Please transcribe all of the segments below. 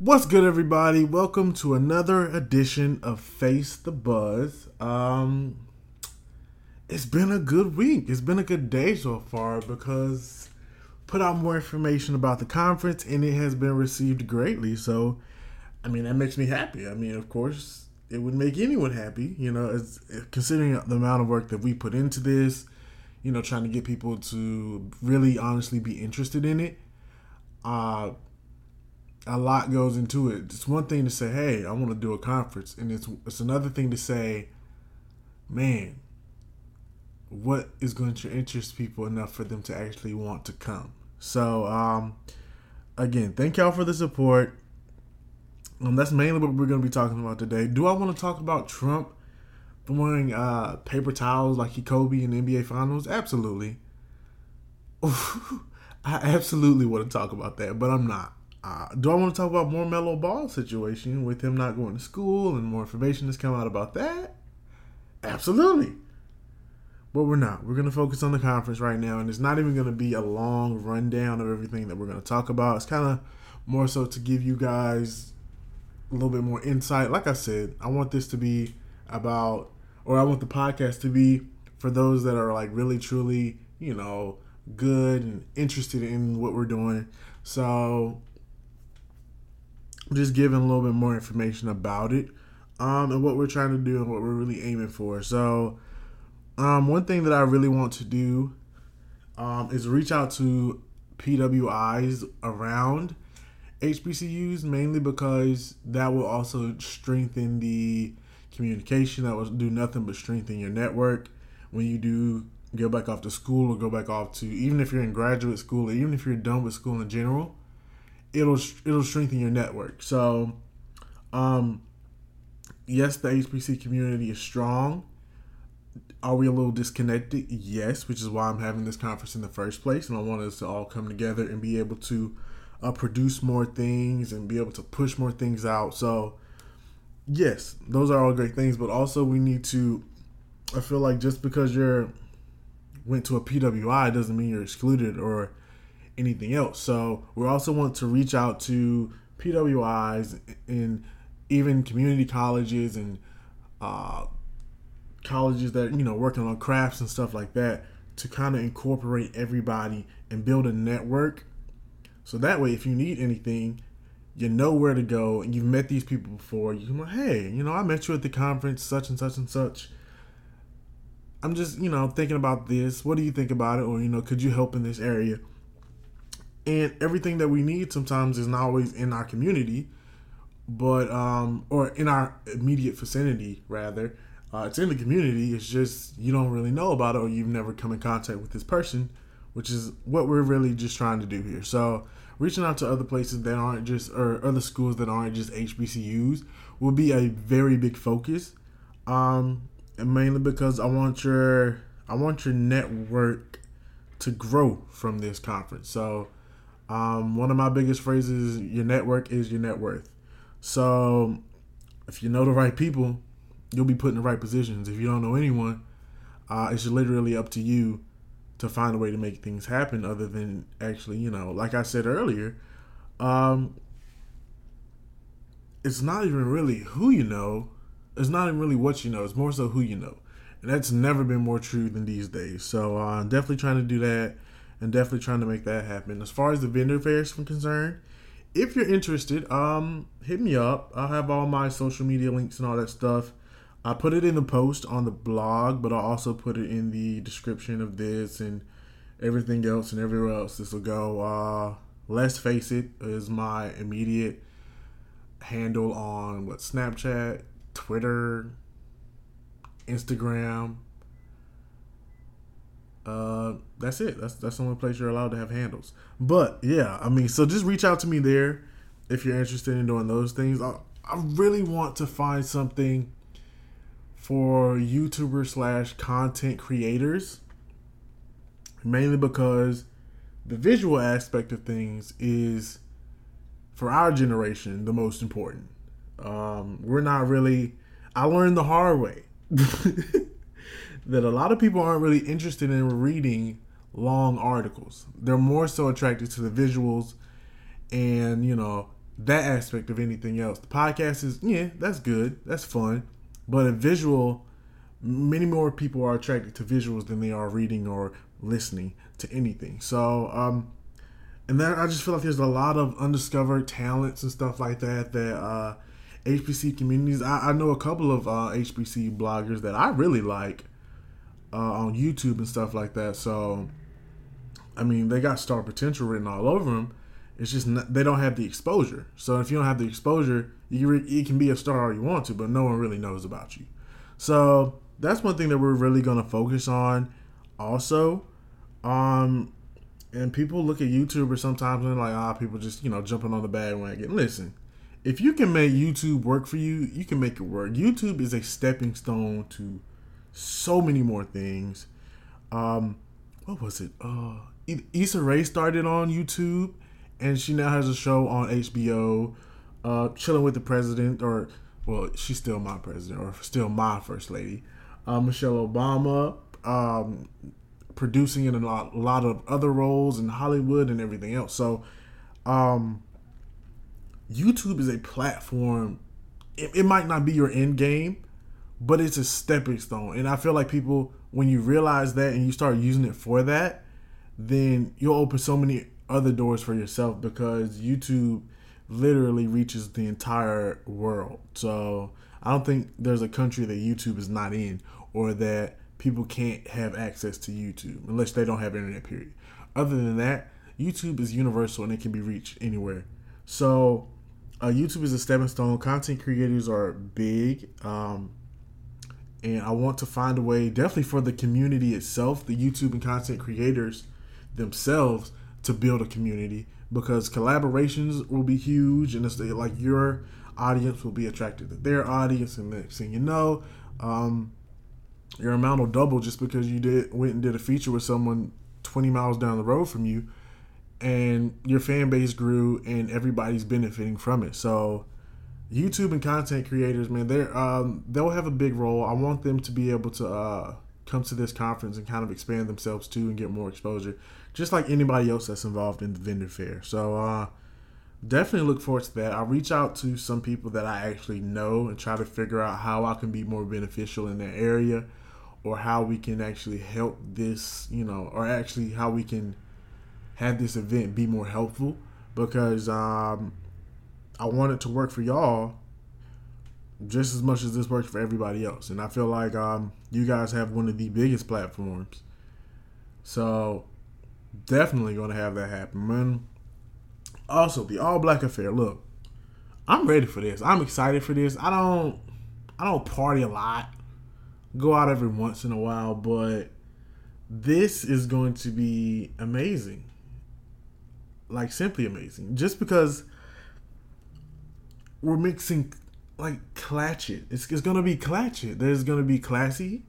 What's good, everybody? Welcome to another edition of Fais the Buzz. Um, it's been a good week. It's been a good day so far because put out more information about the conference and it has been received greatly. So, I mean, that makes me happy. I mean, of course, it would make anyone happy. You know, as considering the amount of work that we put into this. You know, trying to get people to really honestly be interested in it. Uh, a lot goes into it. It's one thing to say, "Hey, I want to do a conference," and it's it's another thing to say, "Man, what is going to interest people enough for them to actually want to come?" So, um, again, thank y'all for the support. Um, that's mainly what we're going to be talking about today. Do I want to talk about Trump throwing uh, paper towels like he Kobe in the NBA Finals? Absolutely. I absolutely want to talk about that, but I'm not. Uh, do I want to talk about more Melo Ball situation with him not going to school and more information has come out about that? Absolutely. But we're not. We're going to focus on the conference right now, and it's not even going to be a long rundown of everything that we're going to talk about. It's kind of more so to give you guys a little bit more insight. Like I said, I want this to be about, or I want the podcast to be for those that are like really, truly, you know, good and interested in what we're doing. So just giving a little bit more information about it um, and what we're trying to do and what we're really aiming for. So, um, one thing that I really want to do um, is reach out to PWIs around HBCUs, mainly because that will also strengthen the communication. That will do nothing but strengthen your network when you do go back off to school or go back off to even if you're in graduate school or even if you're done with school in general it'll it'll strengthen your network. So, um, yes, the HPC community is strong. Are we a little disconnected? Yes, which is why I'm having this conference in the first place, and I want us to all come together and be able to uh, produce more things and be able to push more things out. So, yes, those are all great things, but also we need to. I feel like just because you're went to a PWI doesn't mean you're excluded or anything else. So we also want to reach out to PWIs and even community colleges and uh, colleges that you know working on crafts and stuff like that to kind of incorporate everybody and build a network. So that way, if you need anything, you know where to go, and you've met these people before. You can like, hey, you know, I met you at the conference, such and such and such. I'm just, you know, thinking about this. What do you think about it? Or, you know, could you help in this area? And everything that we need sometimes is not always in our community but um or in our immediate vicinity rather. Uh, it's in the community it's just you don't really know about it or you've never come in contact with this person which is what we're really just trying to do here. So reaching out to other places that aren't just or other schools that aren't just hbcus will be a very big focus. Um and mainly because i want your i want your network to grow from this conference. So um, one of my biggest phrases your network is your net worth. So if you know the right people, you'll be put in the right positions. If you don't know anyone, uh, it's literally up to you to find a way to make things happen other than actually, you know, like I said earlier, um, it's not even really who you know. It's not even really what you know. It's more so who you know. And that's never been more true than these days. So uh, definitely trying to do that and definitely trying to make that happen. As far as the vendor fairs are concerned, if you're interested, um, hit me up. I'll have all my social media links and all that stuff. I put it in the post on the blog, but I'll also put it in the description of this and everything else and everywhere else this will go. Uh, LesFaisIt is my immediate handle on what Snapchat, Twitter, Instagram, that's it. That's that's the only place you're allowed to have handles. But yeah, I mean, so just reach out to me there if you're interested in doing those things. I, I really want to find something for YouTuber slash content creators, mainly because the visual aspect of things is for our generation the most important. Um, we're not really. I learned the hard way. that a lot of people aren't really interested in reading long articles. They're more so attracted to the visuals and, you know, that aspect of anything else. The podcast is yeah, that's good, that's fun, but a visual, many more people are attracted to visuals than they are reading or listening to anything. So, um, and then I just feel like there's a lot of undiscovered talents and stuff like that that uh, HBC communities. I, I know a couple of uh, HBC bloggers that I really like uh, on YouTube and stuff like that. So, I mean, they got star potential written all over them. It's just not, they don't have the exposure. So if you don't have the exposure, you re, you can be a star all you want to, but no one really knows about you. So that's one thing that we're really going to focus on. Also, um, and people look at YouTubers sometimes and like, ah, people just you know jumping on the bandwagon. Listen, if you can make YouTube work for you, you can make it work. YouTube is a stepping stone to so many more things. Um, what was it? Uh, Issa Rae started on YouTube and she now has a show on HBO, uh, chilling with the president, or well, she's still my president, or still my first lady, uh, Michelle Obama, um, producing in a lot, a lot of other roles in Hollywood and everything else. So, um, YouTube is a platform. It, it might not be your end game, but it's a stepping stone, and I feel like people, when you realize that and you start using it for that, then you'll open so many other doors for yourself because YouTube literally reaches the entire world. So I don't think there's a country that YouTube is not in or that people can't have access to YouTube unless they don't have internet period. Other than that, YouTube is universal and it can be reached anywhere. So uh, YouTube is a stepping stone. Content creators are big. Um, and I want to find a way, definitely for the community itself, the YouTube and content creators themselves, to build a community. Because collaborations will be huge and it's like your audience will be attracted to their audience and next thing you know um, your amount will double just because you did went and did a feature with someone 20 miles down the road from you and your fan base grew and everybody's benefiting from it. So youtube and content creators man they're um, they'll have a big role i want them to be able to uh, come to this conference and kind of expand themselves too and get more exposure just like anybody else that's involved in the vendor fair. So uh, definitely look forward to that. I'll reach out to some people that I actually know and try to figure out how I can be more beneficial in that area or how we can actually help this, you know, or actually how we can have this event be more helpful because um, I want it to work for y'all just as much as this works for everybody else. And I feel like um, you guys have one of the biggest platforms. So definitely going to have that happen, man. Also, the All Black Affair. Look, I'm ready for this. I'm excited for this. I don't, I don't party a lot. Go out every once in a while, but this is going to be amazing. Like simply amazing. Just because we're mixing like clatchet. It's, it's gonna be clatchet. There's gonna be classy.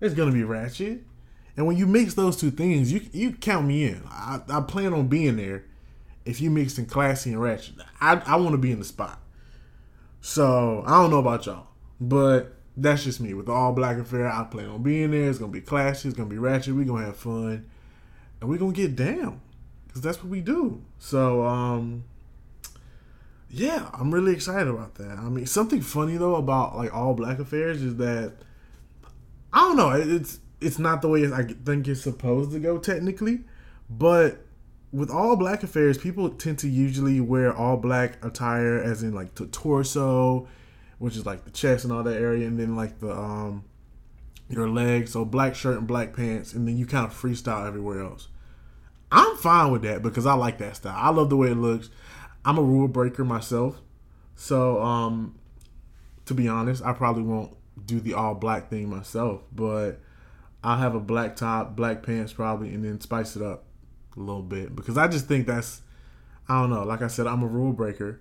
There's gonna be ratchet. And when you mix those two things, you you count me in. I, I plan on being there. If you mix in classy and ratchet, I I want to be in the spot. So I don't know about y'all, but that's just me. With all black affair, I plan on being there. It's gonna be classy. It's gonna be ratchet. We gonna have fun, and we gonna get down, cause that's what we do. So um, yeah, I'm really excited about that. I mean, something funny though about like all black affairs is that I don't know. It's it's not the way I think it's supposed to go technically, but with all black affairs, people tend to usually wear all black attire, as in like the torso, which is like the chest and all that area, and then like the um your legs, so black shirt and black pants, and then you kind of freestyle everywhere else. I'm fine with that because I like that style. I love the way it looks. I'm a rule breaker myself, so um to be honest, I probably won't do the all black thing myself, but I'll have a black top, black pants probably, and then spice it up a little bit because I just think that's I don't know. Like I said, I'm a rule breaker,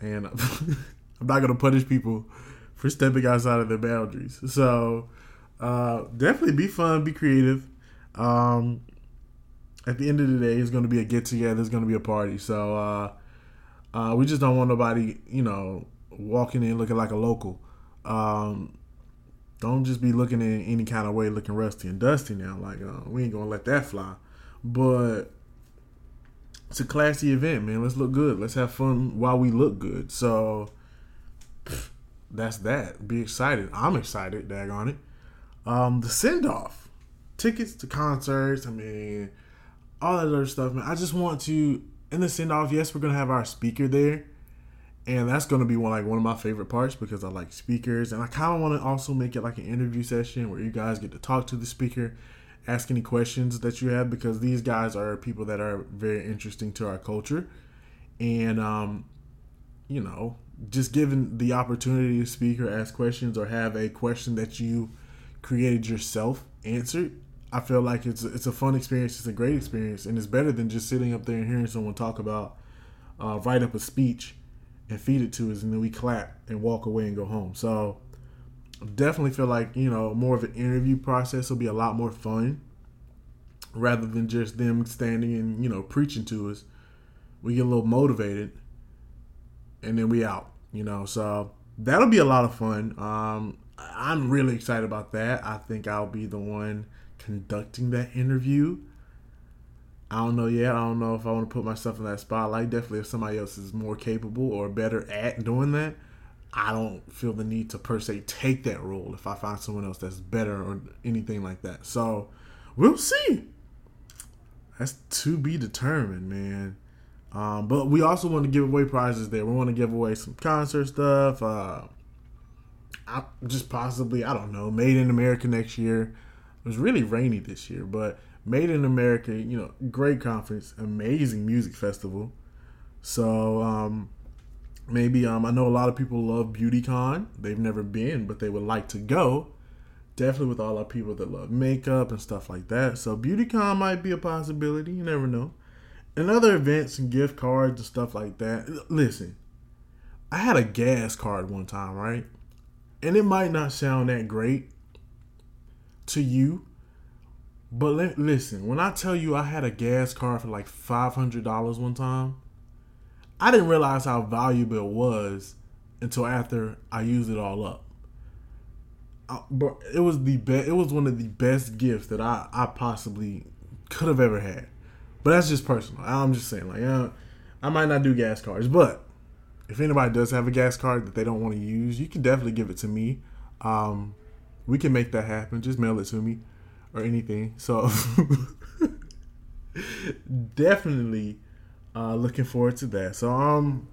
and I'm not gonna punish people for stepping outside of their boundaries. So uh, definitely be fun, be creative. Um, at the end of the day, it's gonna be a get together. It's gonna be a party. So uh, uh, we just don't want nobody, you know, walking in looking like a local. Um, don't just be looking in any kind of way looking rusty and dusty now. Like uh, we ain't gonna let that fly. But it's a classy event, man. Let's look good. Let's have fun while we look good. So that's that. Be excited. I'm excited, dag on it. Um, the send off. Tickets to concerts, I mean, all that other stuff, man. I just want to in the send off, yes, we're gonna have our speaker there. And that's gonna be one like one of my favorite parts because I like speakers and I kinda wanna also make it like an interview session where you guys get to talk to the speaker ask any questions that you have because these guys are people that are very interesting to our culture and um, you know just given the opportunity to speak or ask questions or have a question that you created yourself answered i feel like it's it's a fun experience it's a great experience and it's better than just sitting up there and hearing someone talk about uh, write up a speech and feed it to us and then we clap and walk away and go home. So definitely feel like you know more of an interview process will be a lot more fun rather than just them standing and you know preaching to us. We get a little motivated and then we out you know so that'll be a lot of fun. Um, i'm really excited about that. I think i'll be the one conducting that interview i don't know yet i don't know if i want to put myself in that spotlight definitely if somebody else is more capable or better at doing that I don't feel the need to per se take that role if I find someone else that's better or anything like that. So we'll see. That's to be determined, man. Um, but we also want to give away prizes there. We want to give away some concert stuff. Uh, I, just possibly, I don't know, Made in America next year. It was really rainy this year, but Made in America, you know, great conference, amazing music festival. So, um, maybe um, I know a lot of people love BeautyCon. They've never been, but they would like to go. Definitely with all our people that love makeup and stuff like that. So BeautyCon might be a possibility. You never know. And other events and gift cards and stuff like that. Listen, I had a gas card one time, right? And it might not sound that great to you, but listen, when I tell you I had a gas card for like $500 one time, I didn't realize how valuable it was until after I used it all up. I, but it was the best. It was one of the best gifts that I, I possibly could have ever had. But that's just personal. I'm just saying, like, uh, I might not do gas cards, but if anybody does have a gas card that they don't want to use, you can definitely give it to me. Um, we can make that happen. Just mail it to me or anything. So definitely uh, looking forward to that. So um,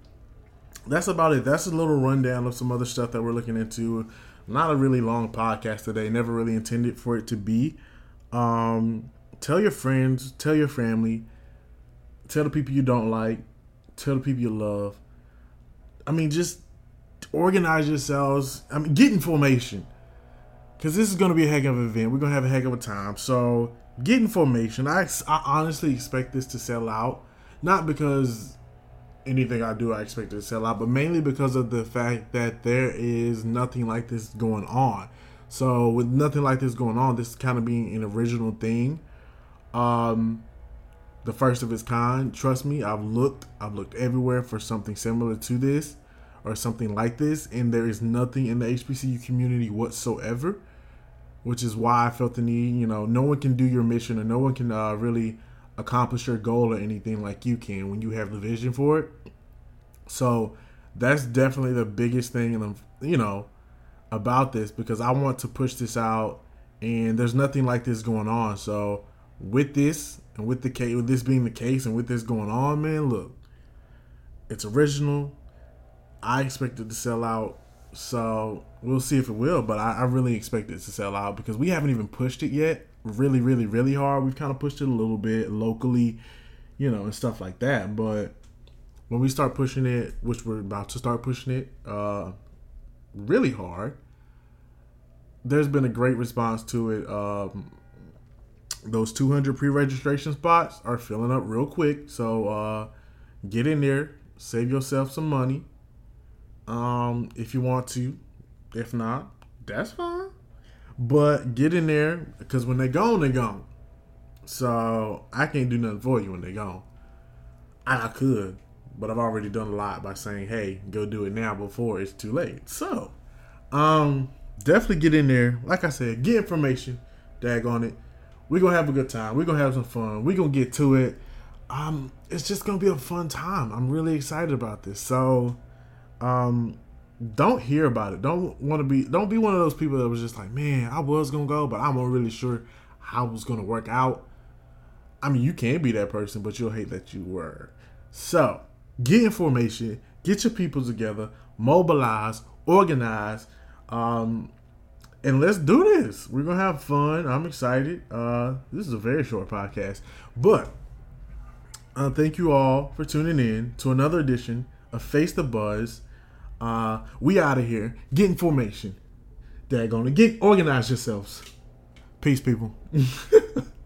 that's about it. That's a little rundown of some other stuff that we're looking into. Not a really long podcast today. Never really intended for it to be. Um, tell your friends, tell your family, tell the people you don't like, tell the people you love. I mean, just organize yourselves. I mean, get information because this is going to be a heck of an event. We're going to have a heck of a time. So get information. I, I honestly expect this to sell out. Not because anything I do I expect it to sell out, but mainly because of the fact that there is nothing like this going on. So with nothing like this going on, this kind of being an original thing, um, the first of its kind. Trust me, I've looked, I've looked everywhere for something similar to this or something like this, and there is nothing in the HBCU community whatsoever. Which is why I felt the need. You know, no one can do your mission, or no one can uh, really accomplish your goal or anything like you can when you have the vision for it. So that's definitely the biggest thing, and you know, about this because I want to push this out, and there's nothing like this going on. So with this and with the case, with this being the case, and with this going on, man, look, it's original. I expect it to sell out, so we'll see if it will. But I, I really expect it to sell out because we haven't even pushed it yet really, really, really hard. We've kind of pushed it a little bit locally, you know, and stuff like that. But when we start pushing it, which we're about to start pushing it, uh, really hard, there's been a great response to it. Um, those 200 pre-registration spots are filling up real quick, so uh, get in there, save yourself some money, um, if you want to. If not, that's fine. But get in there because when they gone, they gone. So I can't do nothing for you when they gone. And I could, but I've already done a lot by saying, "Hey, go do it now before it's too late." So, um, definitely get in there. Like I said, get information. Dag on it. We're gonna have a good time. We're gonna have some fun. We're gonna get to it. um, it's just gonna be a fun time. I'm really excited about this. So, um, don't hear about it. Don't want to be. Don't be one of those people that was just like, man, I was gonna go, but I'm not really sure how it was gonna work out. I mean, you can be that person, but you'll hate that you were. So, get information, get your people together, mobilize, organize, um, and let's do this. We're gonna have fun. I'm excited. Uh, this is a very short podcast, but uh, thank you all for tuning in to another edition of Fais the Buzz. Uh, we out of here. Get information. They're gonna get organize yourselves. Peace, people.